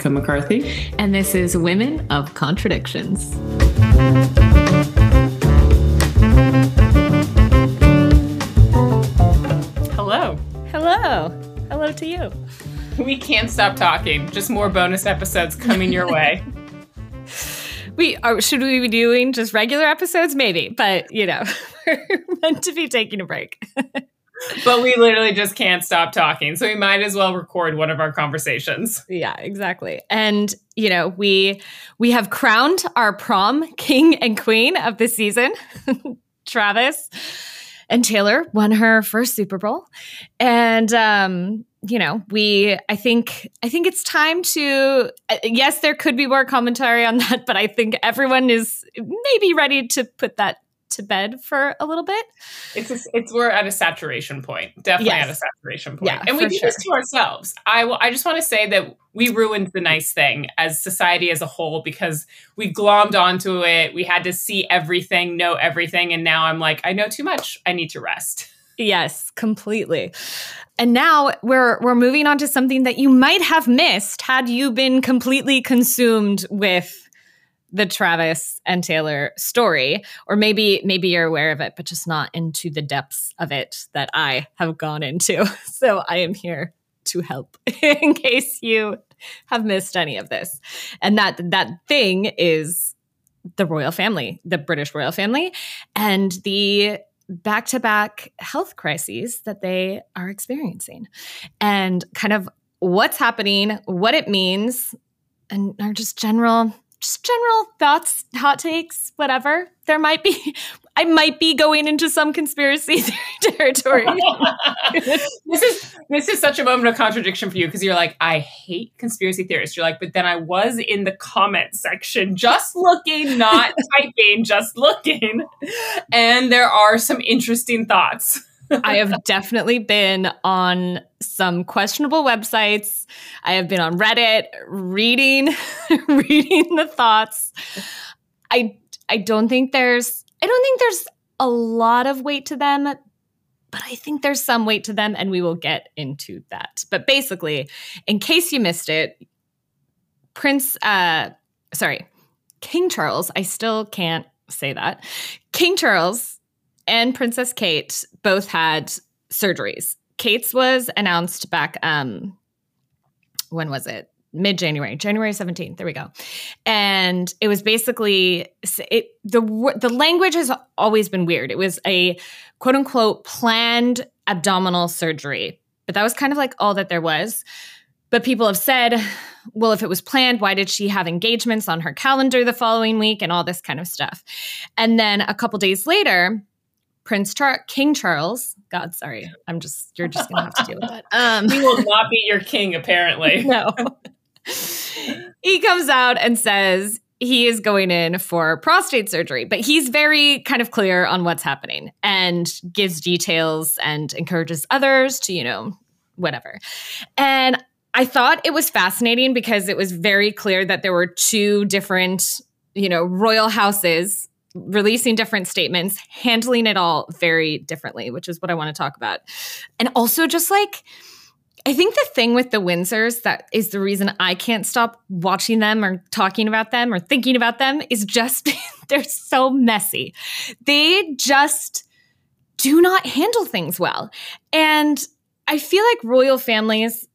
Craig Karan. And I'm Veronica McCarthy. And this is Women of Contradictions. Hello. Hello. Hello to you. We can't stop talking. Just more bonus episodes coming your way. we are, should we be doing just regular episodes? Maybe, but you know, we're meant to be taking a break. but we literally just can't stop talking. So we might as well record one of our conversations. Yeah, exactly. And you know, we we have crowned our prom king and queen of the season. Travis and Taylor won her first Super Bowl. And um you know, we I think I think it's time to uh, yes, there could be more commentary on that, but I think everyone is maybe ready to put that to bed for a little bit. It's a, it's we're at a saturation point, definitely yes. at a saturation point, yeah, and we do sure. this to ourselves. I will. I just want to say that we ruined the nice thing as society as a whole because we glommed onto it. We had to see everything, know everything, and now I'm like, I know too much. I need to rest. Yes, completely. And now we're we're moving on to something that you might have missed had you been completely consumed with the Travis and Taylor story, or maybe maybe you're aware of it, but just not into the depths of it that I have gone into. So I am here to help in case you have missed any of this. And that that thing is the royal family, the British royal family, and the back to back health crises that they are experiencing, and kind of what's happening, what it means, and our just general just general thoughts, hot takes, whatever. There might be, I might be going into some conspiracy territory. this is this is such a moment of contradiction for you because you're like, I hate conspiracy theorists. You're like, but then I was in the comment section, just looking, not typing, just looking, and there are some interesting thoughts. I have definitely been on some questionable websites. I have been on Reddit reading reading the thoughts. I I don't think there's I don't think there's a lot of weight to them, but I think there's some weight to them and we will get into that. But basically, in case you missed it, Prince uh sorry, King Charles, I still can't say that. King Charles and Princess Kate both had surgeries. Kate's was announced back um when was it? Mid January, January 17th. There we go. And it was basically it the the language has always been weird. It was a quote unquote planned abdominal surgery. But that was kind of like all that there was. But people have said, well, if it was planned, why did she have engagements on her calendar the following week and all this kind of stuff? And then a couple days later, Prince Char- King Charles. God, sorry, I'm just you're just gonna have to deal with that. Um, he will not be your king, apparently. no. he comes out and says he is going in for prostate surgery, but he's very kind of clear on what's happening and gives details and encourages others to, you know, whatever. And I thought it was fascinating because it was very clear that there were two different, you know, royal houses releasing different statements, handling it all very differently, which is what I want to talk about. And also just like I think the thing with the Windsors that is the reason I can't stop watching them or talking about them or thinking about them is just they're so messy. They just do not handle things well. And I feel like royal families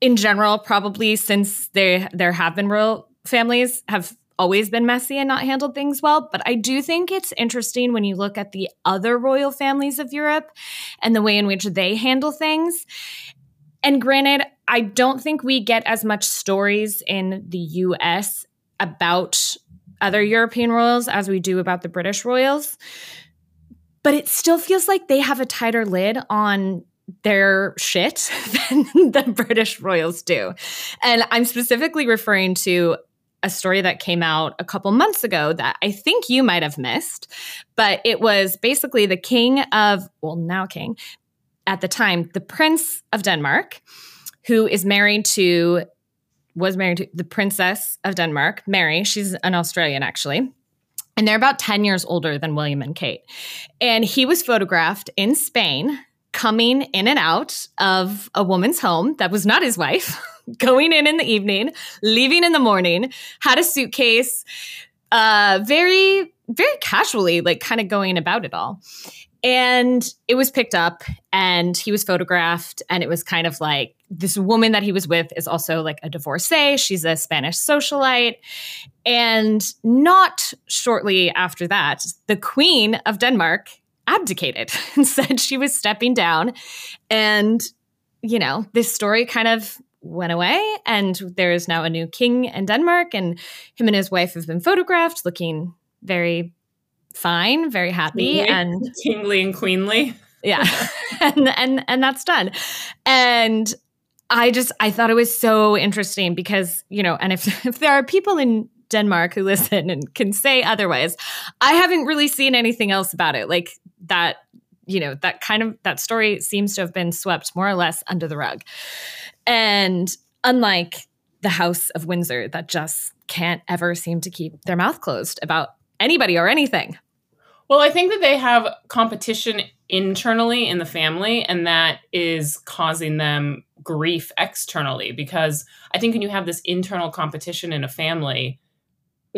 in general probably since there there have been royal families have always been messy and not handled things well. But I do think it's interesting when you look at the other royal families of Europe and the way in which they handle things. And granted, I don't think we get as much stories in the US about other European royals as we do about the British royals. But it still feels like they have a tighter lid on their shit than the British royals do. And I'm specifically referring to a story that came out a couple months ago that I think you might have missed, but it was basically the king of, well, now king, at the time, the prince of Denmark, who is married to, was married to the princess of Denmark, Mary. She's an Australian, actually. And they're about 10 years older than William and Kate. And he was photographed in Spain coming in and out of a woman's home that was not his wife going in in the evening, leaving in the morning, had a suitcase, uh, very, very casually, like kind of going about it all. And it was picked up and he was photographed. And it was kind of like this woman that he was with is also like a divorcee. She's a Spanish socialite. And not shortly after that, the Queen of Denmark abdicated and said she was stepping down. And, you know, this story kind of went away. And there is now a new king in Denmark. And him and his wife have been photographed looking very fine, very happy, kingly, and kingly and queenly. Yeah, and and and that's done. And I just I thought it was so interesting because you know, and if if there are people in Denmark who listen and can say otherwise, I haven't really seen anything else about it. Like that, you know, that kind of that story seems to have been swept more or less under the rug. And unlike the House of Windsor that just can't ever seem to keep their mouth closed about anybody or anything. Well, I think that they have competition internally in the family, and that is causing them grief externally. Because I think when you have this internal competition in a family,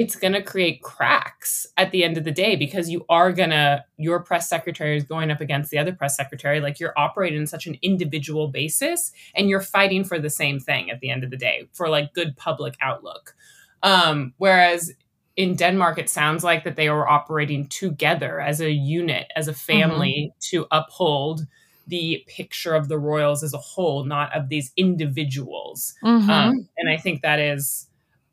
it's going to create cracks at the end of the day because you are going to, your press secretary is going up against the other press secretary. Like you're operating in such an individual basis and you're fighting for the same thing at the end of the day for like good public outlook. Um, whereas in Denmark, it sounds like that they were operating together as a unit, as a family mm-hmm. to uphold the picture of the royals as a whole, not of these individuals. Mm-hmm. Um, and I think that is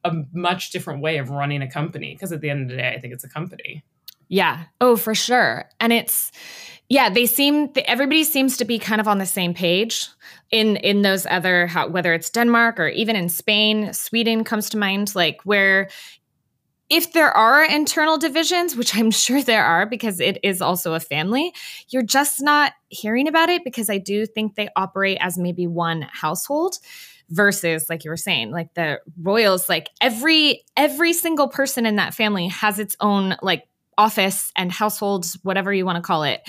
a much different way of running a company because at the end of the day, I think it's a company. Yeah. Oh, for sure. And it's, yeah, they seem everybody seems to be kind of on the same page in in those other how, whether it's Denmark or even in Spain, Sweden comes to mind like where if there are internal divisions, which I'm sure there are because it is also a family, you're just not hearing about it because I do think they operate as maybe one household versus like you were saying like the royals like every every single person in that family has its own like office and households whatever you want to call it.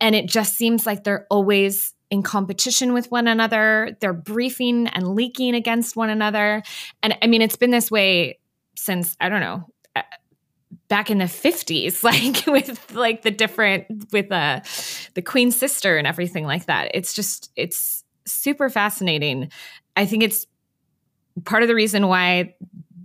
And it just seems like they're always in competition with one another. They're briefing and leaking against one another. And i mean it's been this way since i don't know back in the 50s like with like the different with uh the queen's sister and everything like that. It's just it's super fascinating i think it's part of the reason why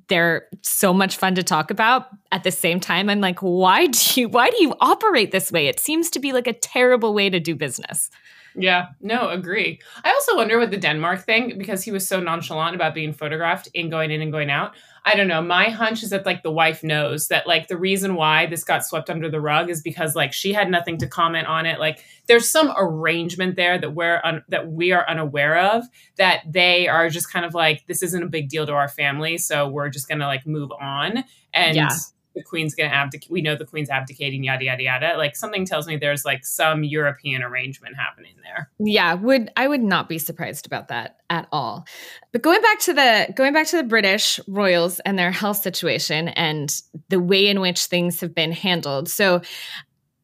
they're so much fun to talk about at the same time i'm like why do you why do you operate this way it seems to be like a terrible way to do business yeah, no, agree. I also wonder with the Denmark thing because he was so nonchalant about being photographed in going in and going out. I don't know. My hunch is that like the wife knows that like the reason why this got swept under the rug is because like she had nothing to comment on it. Like there's some arrangement there that we're un- that we are unaware of that they are just kind of like this isn't a big deal to our family, so we're just gonna like move on and. Yeah the queen's going to abdicate. We know the queen's abdicating, yada yada yada. Like something tells me there's like some European arrangement happening there. Yeah, would I would not be surprised about that at all. But going back to the going back to the British royals and their health situation and the way in which things have been handled. So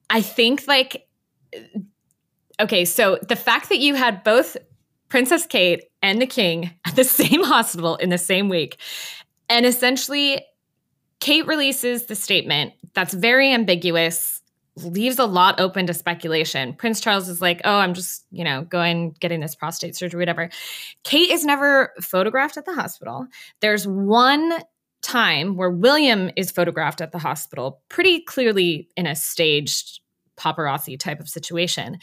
I think like okay, so the fact that you had both Princess Kate and the king at the same hospital in the same week and essentially Kate releases the statement that's very ambiguous, leaves a lot open to speculation. Prince Charles is like, oh, I'm just, you know, going getting this prostate surgery, whatever. Kate is never photographed at the hospital. There's one time where William is photographed at the hospital, pretty clearly in a staged paparazzi type of situation.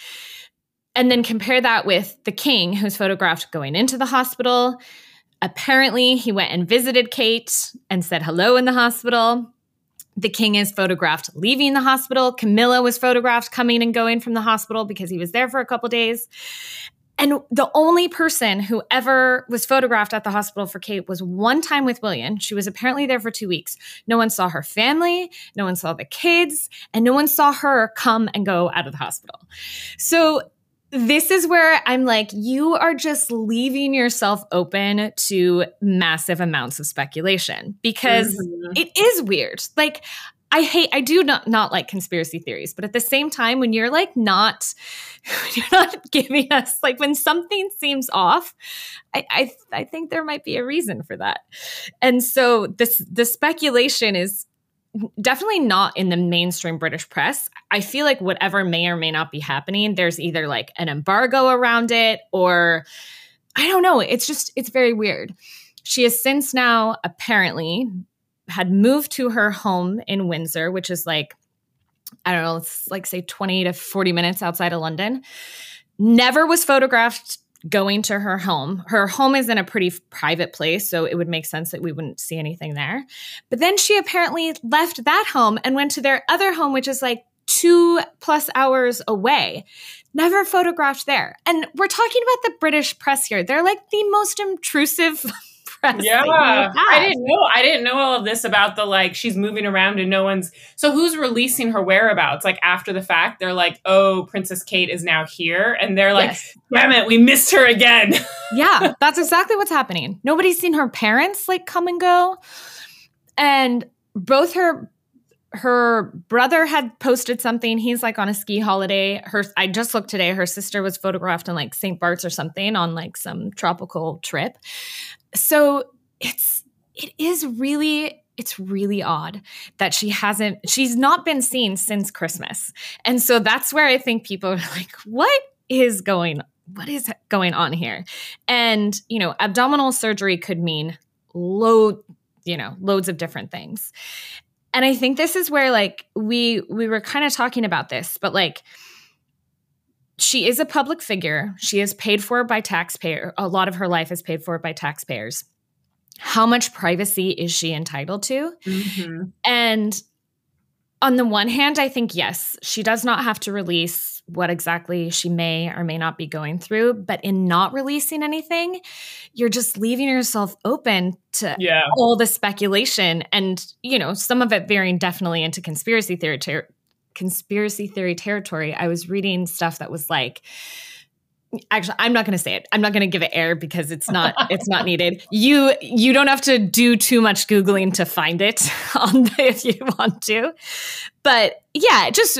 And then compare that with the king, who's photographed going into the hospital, Apparently, he went and visited Kate and said hello in the hospital. The king is photographed leaving the hospital. Camilla was photographed coming and going from the hospital because he was there for a couple days. And the only person who ever was photographed at the hospital for Kate was one time with William. She was apparently there for two weeks. No one saw her family, no one saw the kids, and no one saw her come and go out of the hospital. So this is where I'm like, you are just leaving yourself open to massive amounts of speculation because mm-hmm. it is weird. Like, I hate I do not not like conspiracy theories, but at the same time when you're like not you're not giving us like when something seems off, I I, I think there might be a reason for that. And so this the speculation is definitely not in the mainstream British press. I feel like whatever may or may not be happening, there's either like an embargo around it or I don't know. It's just, it's very weird. She has since now apparently had moved to her home in Windsor, which is like, I don't know, it's like say 20 to 40 minutes outside of London. Never was photographed going to her home. Her home is in a pretty private place, so it would make sense that we wouldn't see anything there. But then she apparently left that home and went to their other home, which is like two plus hours away. Never photographed there. And we're talking about the British press here. They're like the most intrusive press. Yeah. I didn't know. I didn't know all of this about the like she's moving around and no one's so who's releasing her whereabouts? Like after the fact, they're like, oh, Princess Kate is now here. And they're like, yes. damn it, we missed her again. yeah, that's exactly what's happening. Nobody's seen her parents like come and go. And both her her brother had posted something. He's like on a ski holiday. Her I just looked today. Her sister was photographed in like St. Bart's or something on like some tropical trip. So it's it is really it's really odd that she hasn't she's not been seen since Christmas. And so that's where I think people are like what is going what is going on here? And, you know, abdominal surgery could mean load, you know, loads of different things. And I think this is where like we we were kind of talking about this, but like she is a public figure. She is paid for by taxpayer. A lot of her life is paid for by taxpayers. How much privacy is she entitled to? Mm-hmm. And on the one hand, I think yes, she does not have to release what exactly she may or may not be going through. But in not releasing anything, you're just leaving yourself open to yeah. all the speculation and, you know, some of it veering definitely into conspiracy theory ter- conspiracy theory territory, I was reading stuff that was like, actually i'm not going to say it. I'm not going to give it air because it's not it's not needed. You you don't have to do too much googling to find it on the, if you want to. But yeah just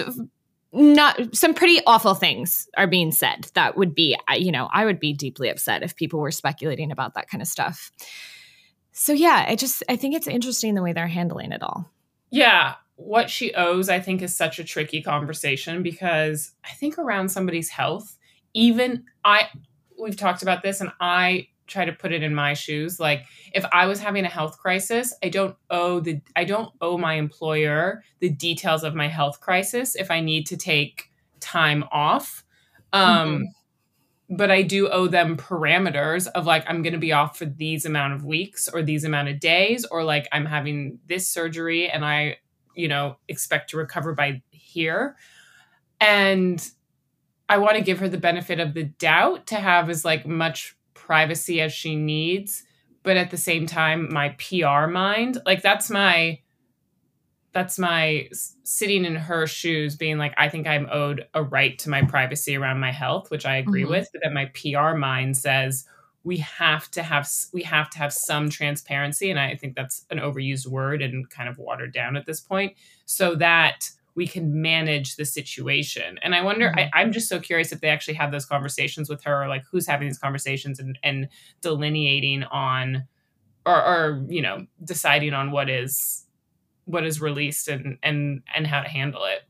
not some pretty awful things are being said that would be you know i would be deeply upset if people were speculating about that kind of stuff. So yeah i just i think it's interesting the way they're handling it all. Yeah what she owes, I think, is such a tricky conversation because I think around somebody's health, even I, we've talked about this and I try to put it in my shoes. Like if I was having a health crisis, I don't owe the, I don't owe my employer the details of my health crisis if I need to take time off. Um, mm-hmm but I do owe them parameters of like I'm going to be off for these amount of weeks or these amount of days or like I'm having this surgery and I you know, expect to recover by here. And I want to give her the benefit of the doubt to have as like much privacy as she needs, but at the same time my PR mind, like that's my that's my sitting in her shoes being like i think i'm owed a right to my privacy around my health which i agree mm-hmm. with but then my pr mind says we have to have we have to have some transparency and i think that's an overused word and kind of watered down at this point so that we can manage the situation and i wonder mm-hmm. I, am just so curious if they actually have those conversations with her or like who's having these conversations and, and delineating on or, or you know deciding on what is what is released and and and how to handle it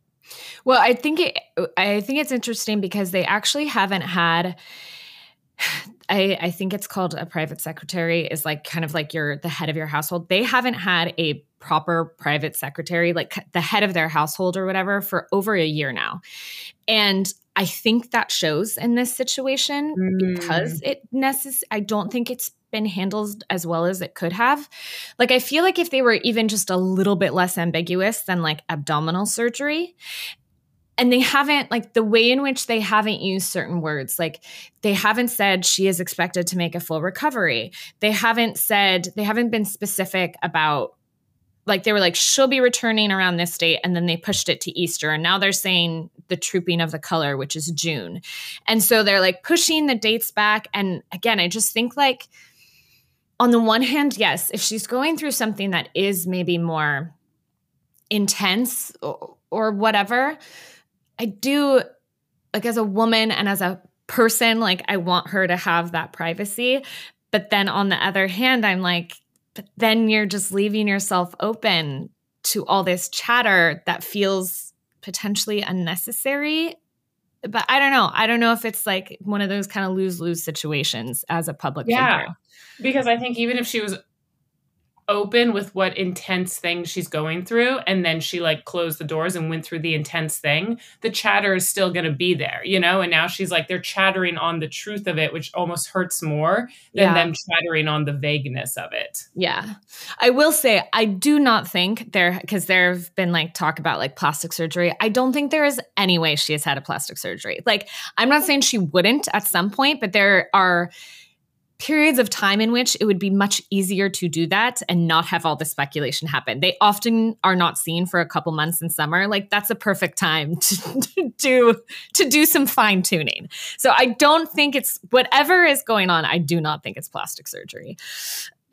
well i think it i think it's interesting because they actually haven't had I, I think it's called a private secretary is like kind of like you're the head of your household. They haven't had a proper private secretary, like the head of their household or whatever, for over a year now. And I think that shows in this situation mm. because it necess- I don't think it's been handled as well as it could have. Like I feel like if they were even just a little bit less ambiguous than like abdominal surgery and they haven't like the way in which they haven't used certain words like they haven't said she is expected to make a full recovery they haven't said they haven't been specific about like they were like she'll be returning around this date and then they pushed it to easter and now they're saying the trooping of the color which is june and so they're like pushing the dates back and again i just think like on the one hand yes if she's going through something that is maybe more intense or, or whatever. I do, like, as a woman and as a person, like, I want her to have that privacy. But then on the other hand, I'm like, but then you're just leaving yourself open to all this chatter that feels potentially unnecessary. But I don't know. I don't know if it's like one of those kind of lose lose situations as a public yeah. figure. Because I think even if she was open with what intense thing she's going through and then she like closed the doors and went through the intense thing the chatter is still going to be there you know? And now she's like they're chattering on the truth of it which almost hurts more than yeah. them chattering on the vagueness of it. Yeah. I will say i do not think there because there have been like talk about like plastic surgery. I don't think there is any way she has had a plastic surgery. Like i'm not saying she wouldn't at some point but there are periods of time in which it would be much easier to do that and not have all the speculation happen. They often are not seen for a couple months in summer. Like that's a perfect time to, to do to do some fine tuning. So I don't think it's whatever is going on. I do not think it's plastic surgery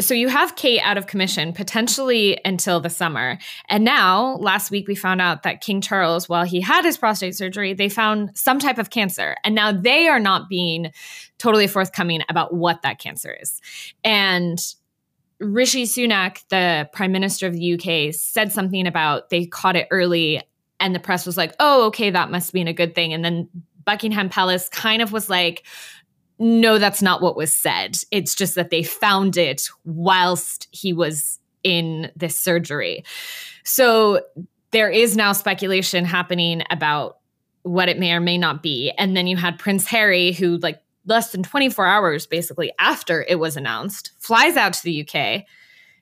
so you have Kate out of commission potentially until the summer. And now, last week, we found out that King Charles, while he had his prostate surgery, they found some type of cancer. And now they are not being totally forthcoming about what that cancer is. And Rishi Sunak, the prime minister of the UK, said something about they caught it early. And the press was like, oh, okay, that must mean a good thing. And then Buckingham Palace kind of was like, no, that's not what was said. It's just that they found it whilst he was in this surgery. So there is now speculation happening about what it may or may not be. And then you had Prince Harry, who, like, less than 24 hours basically after it was announced, flies out to the UK,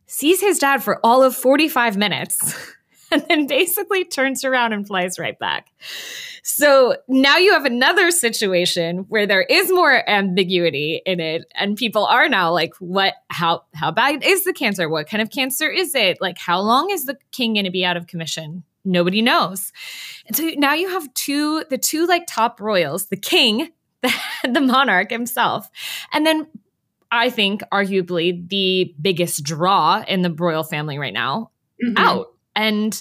sees his dad for all of 45 minutes, and then basically turns around and flies right back. So now you have another situation where there is more ambiguity in it and people are now like what how how bad is the cancer? What kind of cancer is it? Like how long is the king going to be out of commission? Nobody knows. And so now you have two the two like top royals, the king, the, the monarch himself, and then I think arguably the biggest draw in the royal family right now mm-hmm. out. And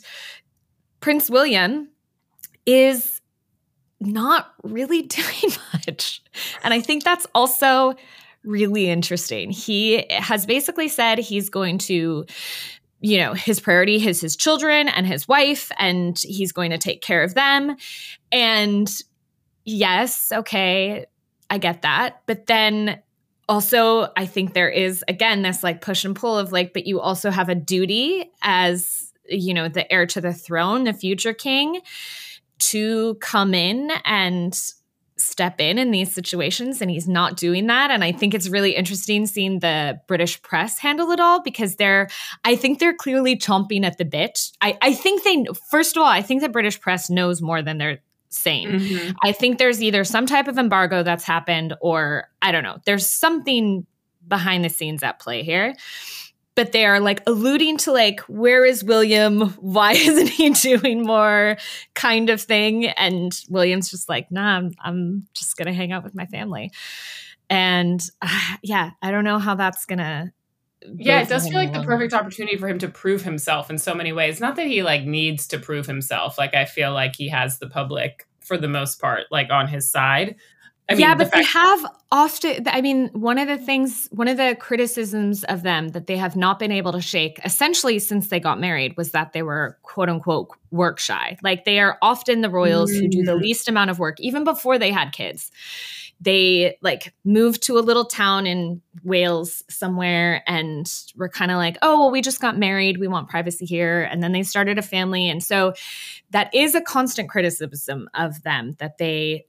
Prince William is not really doing much. And I think that's also really interesting. He has basically said he's going to you know his priority is his children and his wife and he's going to take care of them and yes okay i get that but then also i think there is again this like push and pull of like but you also have a duty as you know the heir to the throne the future king to come in and step in in these situations and he's not doing that. And i think it's really interesting seeing the british press handle it all because they're i think they're clearly chomping at the bit. I, I think they first of all i think the british press knows more than they're saying. Mm-hmm. i think there's either some type of embargo that's happened or i don't know there's something behind the scenes at play here but they are like alluding to like where is william? Why isn't he doing more? kind of thing. And william's just like nah i'm, I'm just gonna hang out with my family. And uh, yeah i don't know how that's gonna yeah it does feel like the perfect opportunity for him to prove himself in so many ways. Not that he like needs to prove himself. Like i feel like he has the public for the most part like on his side I mean, yeah, but the they have often, I mean, one of the things, one of the criticisms of them that they have not been able to shake, essentially since they got married, was that they were quote unquote work shy. Like they are often the royals mm. who do the mm. least amount of work, even before they had kids. They like moved to a little town in Wales somewhere and were kind of like, oh, well, we just got married. We want privacy here. And then they started a family. And so that is a constant criticism of them that they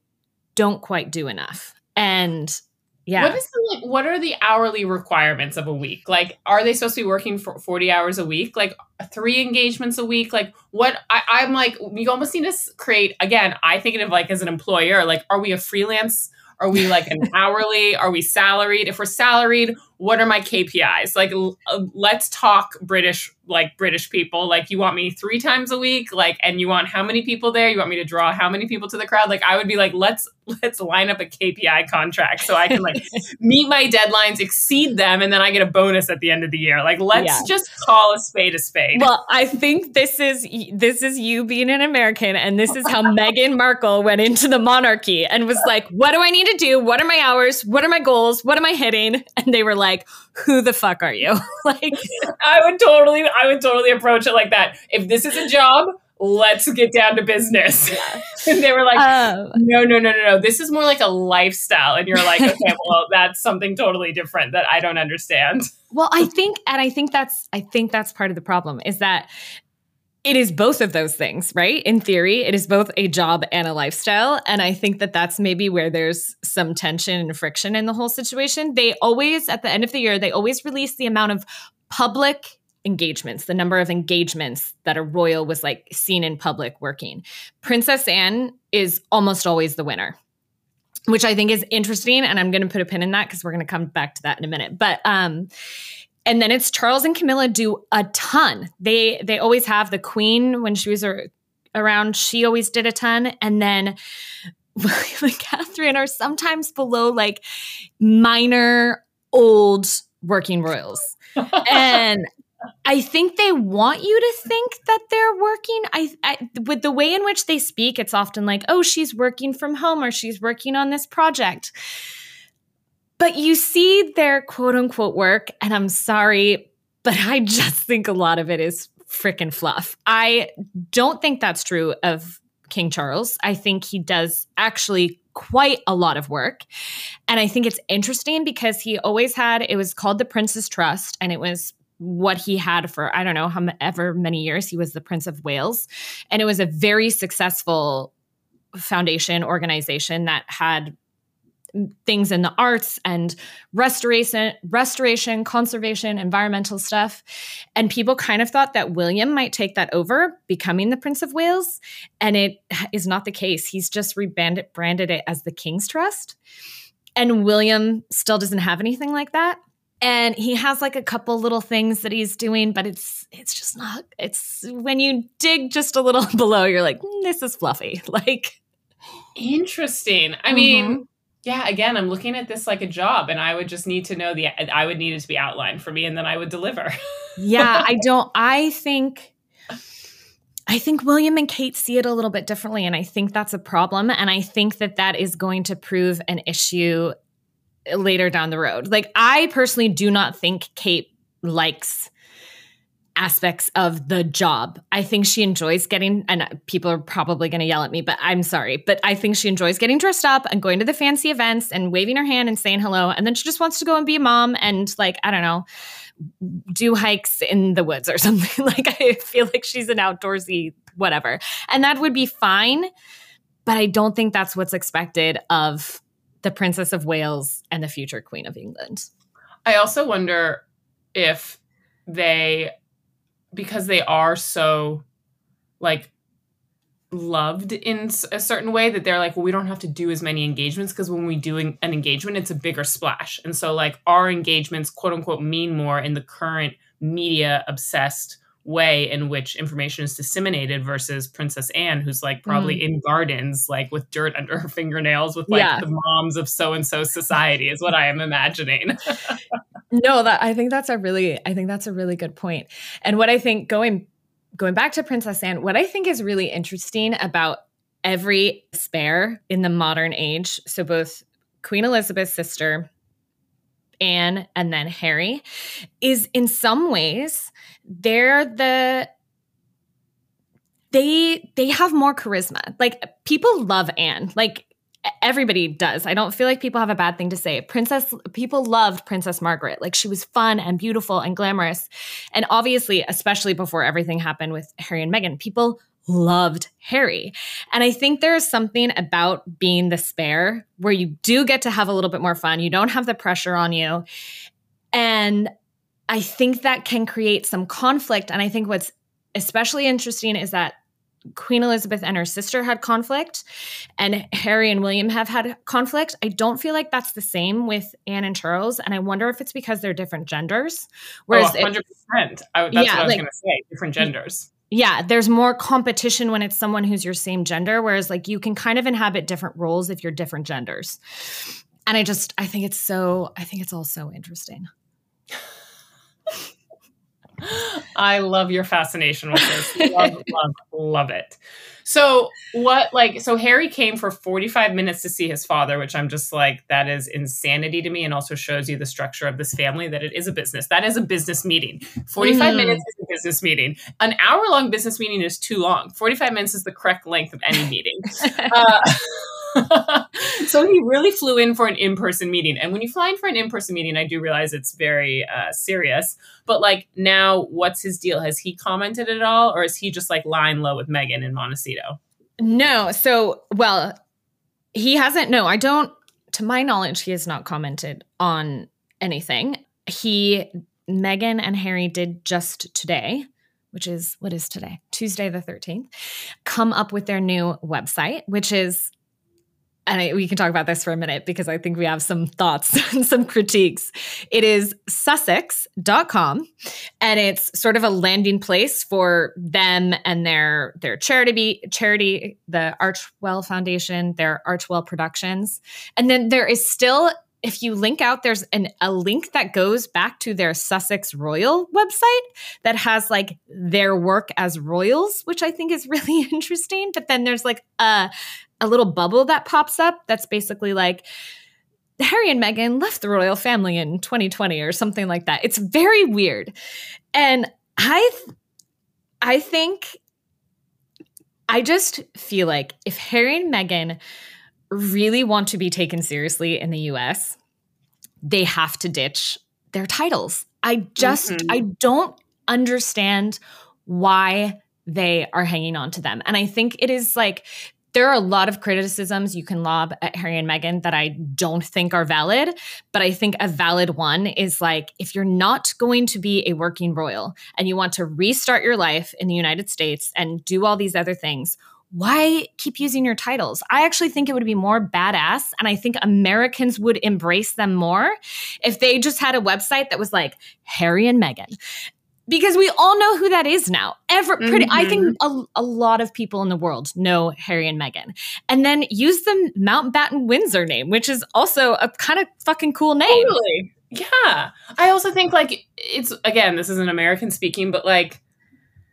don't quite do enough. And yeah. What is the, like what are the hourly requirements of a week? Like are they supposed to be working for 40 hours a week? Like three engagements a week? Like what I, I'm like we almost need to create again, I think of like as an employer, like are we a freelance? Are we like an hourly? Are we salaried? If we're salaried, what are my KPIs? Like, uh, let's talk British, like British people. Like, you want me three times a week? Like, and you want how many people there? You want me to draw how many people to the crowd? Like, I would be like, let's let's line up a KPI contract so I can like meet my deadlines, exceed them, and then I get a bonus at the end of the year. Like, let's yeah. just call a spade a spade. Well, I think this is this is you being an American, and this is how Meghan Markle went into the monarchy and was like, "What do I need to do? What are my hours? What are my goals? What am I hitting?" And they were like like, who the fuck are you? like I would totally I would totally approach it like that. If this is a job, let's get down to business. Yeah. and they were like, um, no, no, no, no, no. This is more like a lifestyle. And you're like, okay, well, that's something totally different that I don't understand. Well, I think, and I think that's, I think that's part of the problem is that it is both of those things, right? In theory, it is both a job and a lifestyle. And I think that that's maybe where there's some tension and friction in the whole situation. They always, at the end of the year, they always release the amount of public engagements, the number of engagements that a royal was like seen in public working. Princess Anne is almost always the winner. Which I think is interesting, and I'm going to put a pin in that because we're going to come back to that in a minute. But um, and then it's Charles and Camilla do a ton. They they always have the Queen when she was around. She always did a ton, and then William and Catherine are sometimes below like minor old working royals, and I think they want you to think that they're working. I, I, with the way in which they speak, it's often like, "Oh, she's working from home," or "She's working on this project." But you see their quote unquote work, and I'm sorry, but I just think a lot of it is freaking fluff. I don't think that's true of King Charles. I think he does actually quite a lot of work. And I think it's interesting because he always had, it was called the Prince's Trust, and it was what he had for I don't know how ever many years he was the Prince of Wales, and it was a very successful foundation organization that had things in the arts and restoration restoration conservation environmental stuff. And people kind of thought that william might take that over becoming the prince of wales. And it is not the case. He's just rebranded branded it as the king's trust. And william still doesn't have anything like that. And he has like a couple little things that he's doing but it's it's just not it's when you dig just a little below you're like mm, this is fluffy. Like interesting. I mm-hmm. mean yeah, again, I'm looking at this like a job and I would just need to know the I would need it to be outlined for me and then I would deliver. yeah, I don't I think I think William and Kate see it a little bit differently and I think that's a problem and I think that that is going to prove an issue later down the road. Like I personally do not think Kate likes aspects of the job. I think she enjoys getting, and people are probably going to yell at me, but I'm sorry. But I think she enjoys getting dressed up and going to the fancy events and waving her hand and saying hello. And then she just wants to go and be a mom and, like, I don't know, do hikes in the woods or something. like, I feel like she's an outdoorsy whatever. And that would be fine. But I don't think that's what's expected of the Princess of Wales and the future Queen of England. I also wonder if they because they are so like loved in a certain way that they're like well we don't have to do as many engagements because when we do an engagement it's a bigger splash and so like our engagements quote unquote mean more in the current media obsessed way in which information is disseminated versus Princess Anne, who's like probably mm. in gardens, like with dirt under her fingernails, with like yeah. the moms of so and so society, is what I am imagining. no, that I think that's a really, I think that's a really good point. And what I think going going back to Princess Anne, what I think is really interesting about every spare in the modern age, so both Queen Elizabeth's sister Anne and then Harry, is in some ways they're the they they have more charisma. Like people love Anne. Like everybody does. I don't feel like people have a bad thing to say. Princess people loved Princess Margaret. Like she was fun and beautiful and glamorous. And obviously, especially before everything happened with Harry and Meghan, people loved Harry. And I think there's something about being the spare where you do get to have a little bit more fun. You don't have the pressure on you. And I think that can create some conflict. And I think what's especially interesting is that Queen Elizabeth and her sister had conflict, and Harry and William have had conflict. I don't feel like that's the same with Anne and Charles, and I wonder if it's because they're different genders. Oh, whereas, oh, 100%. It, I, that's yeah, what I was like, going to say different genders. Yeah, there's more competition when it's someone who's your same gender, whereas, like, you can kind of inhabit different roles if you're different genders. And I just, I think it's so, I think it's all so interesting. I love your fascination with this. love, love, love it. So, what, like, so Harry came for 45 minutes to see his father, which I'm just like, that is insanity to me, and also shows you the structure of this family that it is a business. That is a business meeting. 45 mm. minutes is a business meeting. An hour long business meeting is too long. 45 minutes is the correct length of any meeting. uh, so he really flew in for an in-person meeting. And when you fly in for an in-person meeting i do realize it's very uh, serious. But like now what's his deal? Has he commented at all or is he just like lying low with meghan in montecito? No. So well he hasn't no i don't to my knowledge he has not commented on anything. He meghan and harry did just today which is what is today? Tuesday the 13th come up with their new website which is and I, we can talk about this for a minute because I think we have some thoughts and some critiques. It is sussex.com and it's sort of a landing place for them and their their charity charity the Archewell Foundation, their Archewell Productions. And then there is still if you link out there's an, a link that goes back to their Sussex Royal website that has like their work as royals, which I think is really interesting. But then there's like a a little bubble that pops up that's basically like Harry and Meghan left the royal family in 2020 or something like that. It's very weird. And I th- I think I just feel like if Harry and Meghan really want to be taken seriously in the US, they have to ditch their titles. I just mm-hmm. I don't understand why they are hanging on to them. And I think it is like there are a lot of criticisms you can lob at Harry and Meghan that I don't think are valid. But I think a valid one is like if you're not going to be a working royal and you want to restart your life in the United States and do all these other things, why keep using your titles? I actually think it would be more badass. And I think Americans would embrace them more if they just had a website that was like Harry and Meghan because we all know who that is now. Ever pretty, mm-hmm. I think mm-hmm. a, a, lot of people in the world know Harry and Meghan, and then use the Mountbatten Windsor name, which is also a kind of fucking cool name. Totally. Yeah, I also think like it's again, this is an American speaking, but like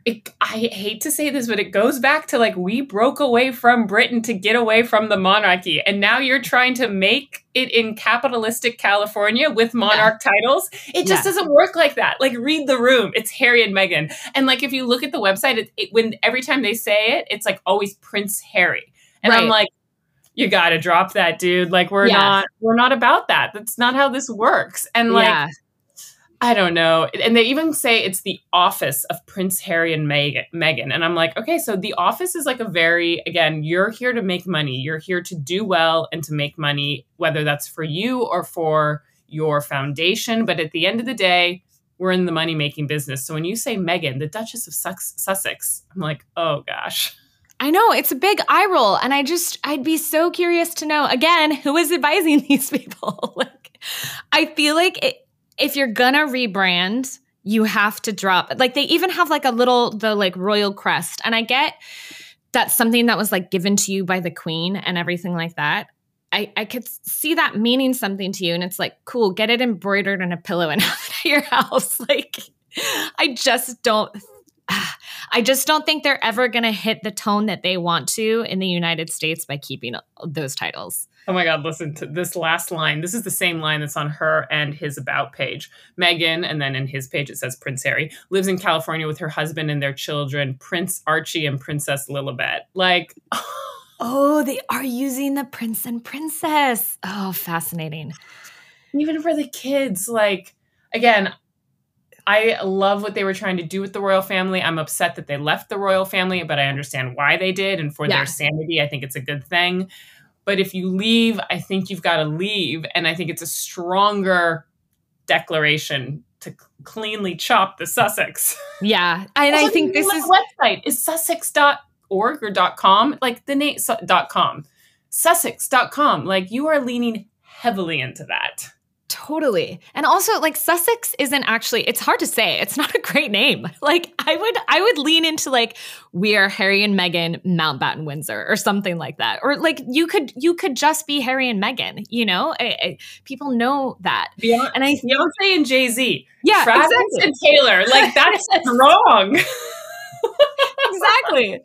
it, I hate to say this, but it goes back to like we broke away from Britain to get away from the monarchy, and now you're trying to make it in capitalistic California with monarch yeah. titles. It just yeah. doesn't work like that. Like read the room. It's Harry and Meghan, and like if you look at the website, it, it, when every time they say it, it's like always Prince Harry, and right. I'm like, you got to drop that, dude. Like we're yeah. not we're not about that. That's not how this works. And like I don't know. And they even say it's the office of Prince Harry and Meghan. And I'm like, okay, so the office is like a very, again, you're here to make money. You're here to do well and to make money, whether that's for you or for your foundation. But at the end of the day, we're in the money making business. So when you say Meghan, the Duchess of Sussex, I'm like, oh gosh. I know it's a big eye roll. And I just, I'd be so curious to know again, who is advising these people? like, I feel like it, if you're gonna rebrand, you have to drop like they even have like a little the like royal crest. And I get that's something that was like given to you by the queen and everything like that. I, I could see that meaning something to you and it's like cool get it embroidered in a pillow and have it at your house like i just don't i just don't think they're ever going to hit the tone that they want to in the united states by keeping uh, those titles Oh my God, listen to this last line. This is the same line that's on her and his about page. Meghan, and then in his page it says Prince Harry, lives in California with her husband and their children, Prince Archie and Princess Lilibet. Like, oh, they are using the prince and princess. Oh, fascinating. Even for the kids, like, again, I love what they were trying to do with the royal family. I'm upset that they left the royal family, but I understand why they did. And for yeah. their sanity, I think it's a good thing. But if you leave, I think you've got to leave. And I think it's a stronger declaration to cleanly chop the Sussex. Yeah. And I think this is website is sussex dot .org or .com, like the name .com, Sussex.com, like you are leaning heavily into that. Totally. And also like Sussex isn't actually it's hard to say. It's not a great name. Like I would I would lean into like we are Harry and Meghan Mountbatten Windsor or something like that. Or like you could you could just be Harry and Meghan, you know? I, I, people know that. Beyonce, and I Beyonce and Jay-Z. Yeah, Travis exactly. and Taylor. Like that's wrong. exactly.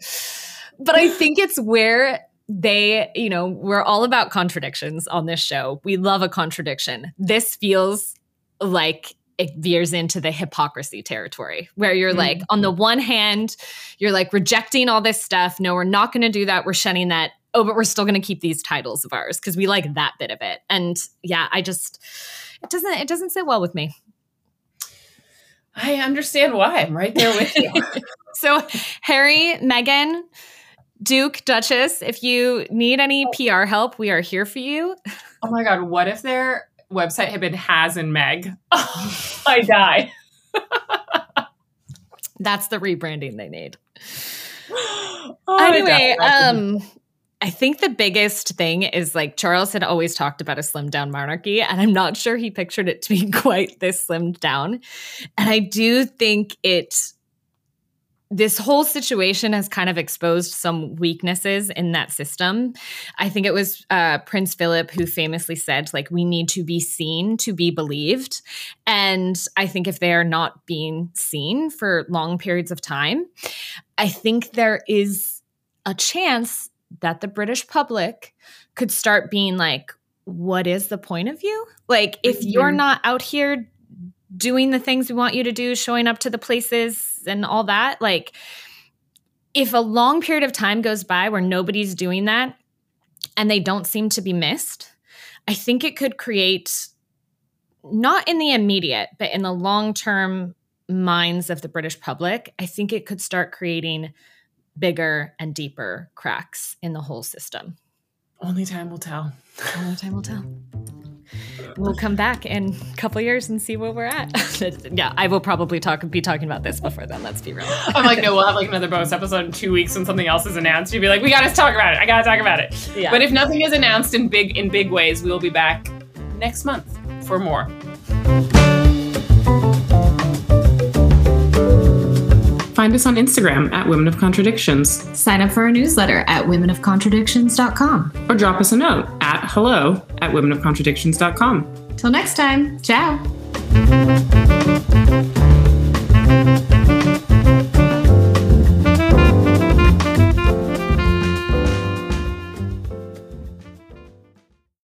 But I think it's where they, you know, we're all about contradictions on this show. We love a contradiction. This feels like it veers into the hypocrisy territory where you're mm-hmm. like, on the one hand, you're like rejecting all this stuff. No, we're not going to do that. We're shunning that. Oh, but we're still going to keep these titles of ours because we like that bit of it. And yeah, I just, it doesn't, it doesn't sit well with me. I understand why. I'm right there with you. so, Harry, Meghan, Duke, Duchess, if you need any PR help, we are here for you. Oh my God. What if their website had been Has and Meg? I die. That's the rebranding they need. Oh, anyway, um, I think the biggest thing is like Charles had always talked about a slimmed down monarchy, and I'm not sure he pictured it to be quite this slimmed down. And I do think it this whole situation has kind of exposed some weaknesses in that system. I think it was uh, Prince Philip who famously said, like, we need to be seen to be believed. And I think if they are not being seen for long periods of time, I think there is a chance that the British public could start being like, what is the point of you? Like, if you're mm-hmm. not out here doing the things we want you to do, showing up to the places and all that. Like, if a long period of time goes by where nobody's doing that and they don't seem to be missed, I think it could create, not in the immediate, but in the long term minds of the British public, I think it could start creating bigger and deeper cracks in the whole system. Only time will tell. Only time will tell we'll come back in a couple years and see where we're at. yeah, I will probably talk be talking about this before then. Let's be real. I'm like, no, we'll have like another bonus episode in two weeks when something else is announced. You'd be like, we gotta talk about it. I gotta talk about it. Yeah. But if nothing is announced in big in big ways, we will be back next month for more. Find us on Instagram at Women of Contradictions. Sign up for our newsletter at womenofcontradictions.com. Or drop us a note at hello at womenofcontradictions.com. Till next time, ciao.